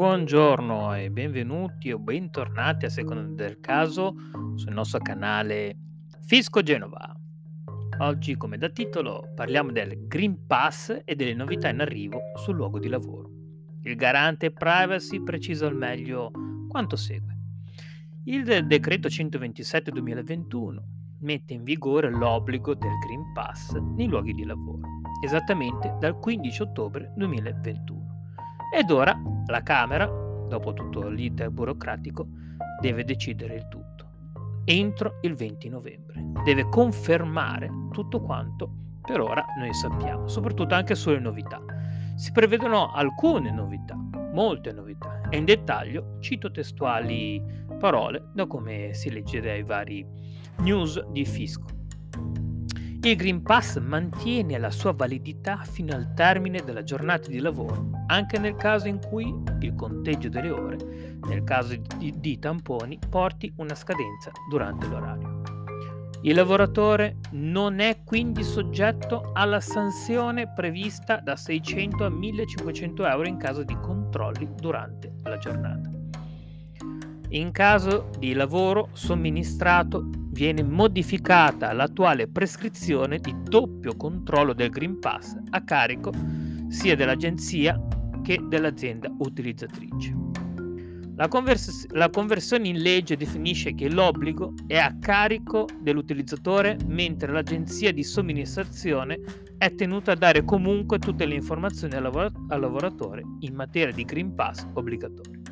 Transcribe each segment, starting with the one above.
Buongiorno e benvenuti o bentornati a seconda del caso sul nostro canale Fisco Genova. Oggi, come da titolo, parliamo del Green Pass e delle novità in arrivo sul luogo di lavoro. Il garante privacy precisa al meglio quanto segue. Il decreto 127-2021 mette in vigore l'obbligo del Green Pass nei luoghi di lavoro, esattamente dal 15 ottobre 2021 ed ora la Camera, dopo tutto l'iter burocratico, deve decidere il tutto. Entro il 20 novembre. Deve confermare tutto quanto per ora noi sappiamo, soprattutto anche sulle novità. Si prevedono alcune novità, molte novità, e in dettaglio cito testuali parole da come si legge dai vari news di Fisco. Il Green Pass mantiene la sua validità fino al termine della giornata di lavoro, anche nel caso in cui il conteggio delle ore, nel caso di, di tamponi, porti una scadenza durante l'orario. Il lavoratore non è quindi soggetto alla sanzione prevista da 600 a 1500 euro in caso di controlli durante la giornata. In caso di lavoro somministrato viene modificata l'attuale prescrizione di doppio controllo del Green Pass a carico sia dell'agenzia che dell'azienda utilizzatrice. La, convers- la, conversione in legge definisce che l'obbligo è a carico dell'utilizzatore mentre l'agenzia di somministrazione è tenuta a dare comunque tutte le informazioni al, lavor- al lavoratore in materia di Green Pass obbligatorio.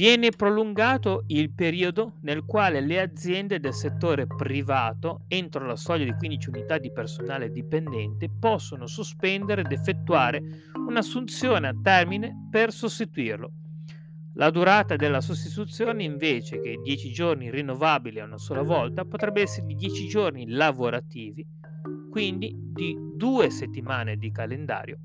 Viene prolungato il periodo nel quale le aziende del settore privato, entro la soglia di 15 unità di personale dipendente, possono sospendere ed effettuare un'assunzione a termine per sostituirlo. La durata della sostituzione, invece che 10 giorni rinnovabili a una sola volta, potrebbe essere di 10 giorni lavorativi, quindi di due settimane di calendario,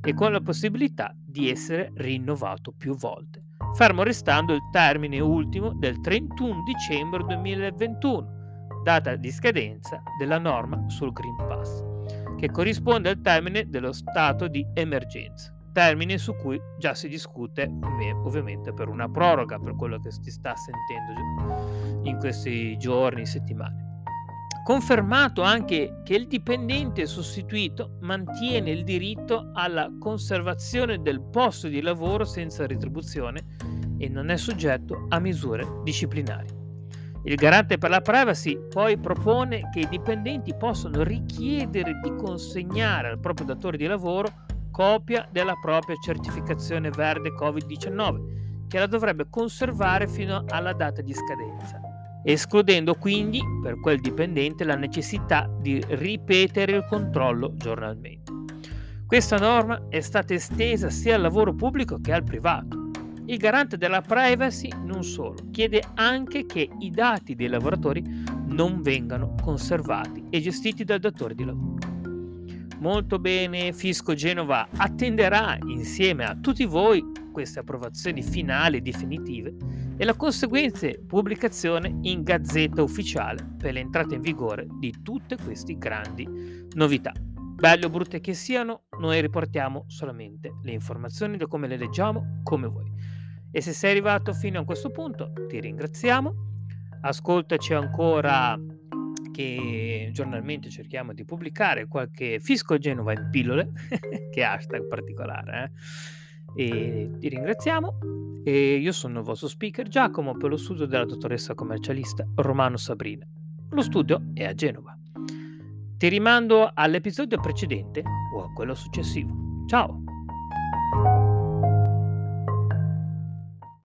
e con la possibilità di essere rinnovato più volte fermo restando il termine ultimo del 31 dicembre 2021, data di scadenza della norma sul Green Pass, che corrisponde al termine dello stato di emergenza, termine su cui già si discute ovviamente per una proroga, per quello che si sta sentendo in questi giorni, settimane. Confermato anche che il dipendente sostituito mantiene il diritto alla conservazione del posto di lavoro senza retribuzione e non è soggetto a misure disciplinari. Il garante per la privacy poi propone che i dipendenti possano richiedere di consegnare al proprio datore di lavoro copia della propria certificazione verde Covid-19, che la dovrebbe conservare fino alla data di scadenza escludendo quindi per quel dipendente la necessità di ripetere il controllo giornalmente. Questa norma è stata estesa sia al lavoro pubblico che al privato. Il garante della privacy non solo, chiede anche che i dati dei lavoratori non vengano conservati e gestiti dal datore di lavoro. Molto bene, Fisco Genova attenderà insieme a tutti voi queste approvazioni finali e definitive e la conseguente pubblicazione in gazzetta ufficiale per l'entrata in vigore di tutte queste grandi novità. Belle o brutte che siano, noi riportiamo solamente le informazioni da come le leggiamo, come voi. E se sei arrivato fino a questo punto, ti ringraziamo. Ascoltaci ancora che giornalmente cerchiamo di pubblicare qualche fisco Genova in pillole, che hashtag particolare, eh? e ti ringraziamo e io sono il vostro speaker Giacomo per lo studio della dottoressa commercialista Romano Sabrina. Lo studio è a Genova. Ti rimando all'episodio precedente o a quello successivo. Ciao!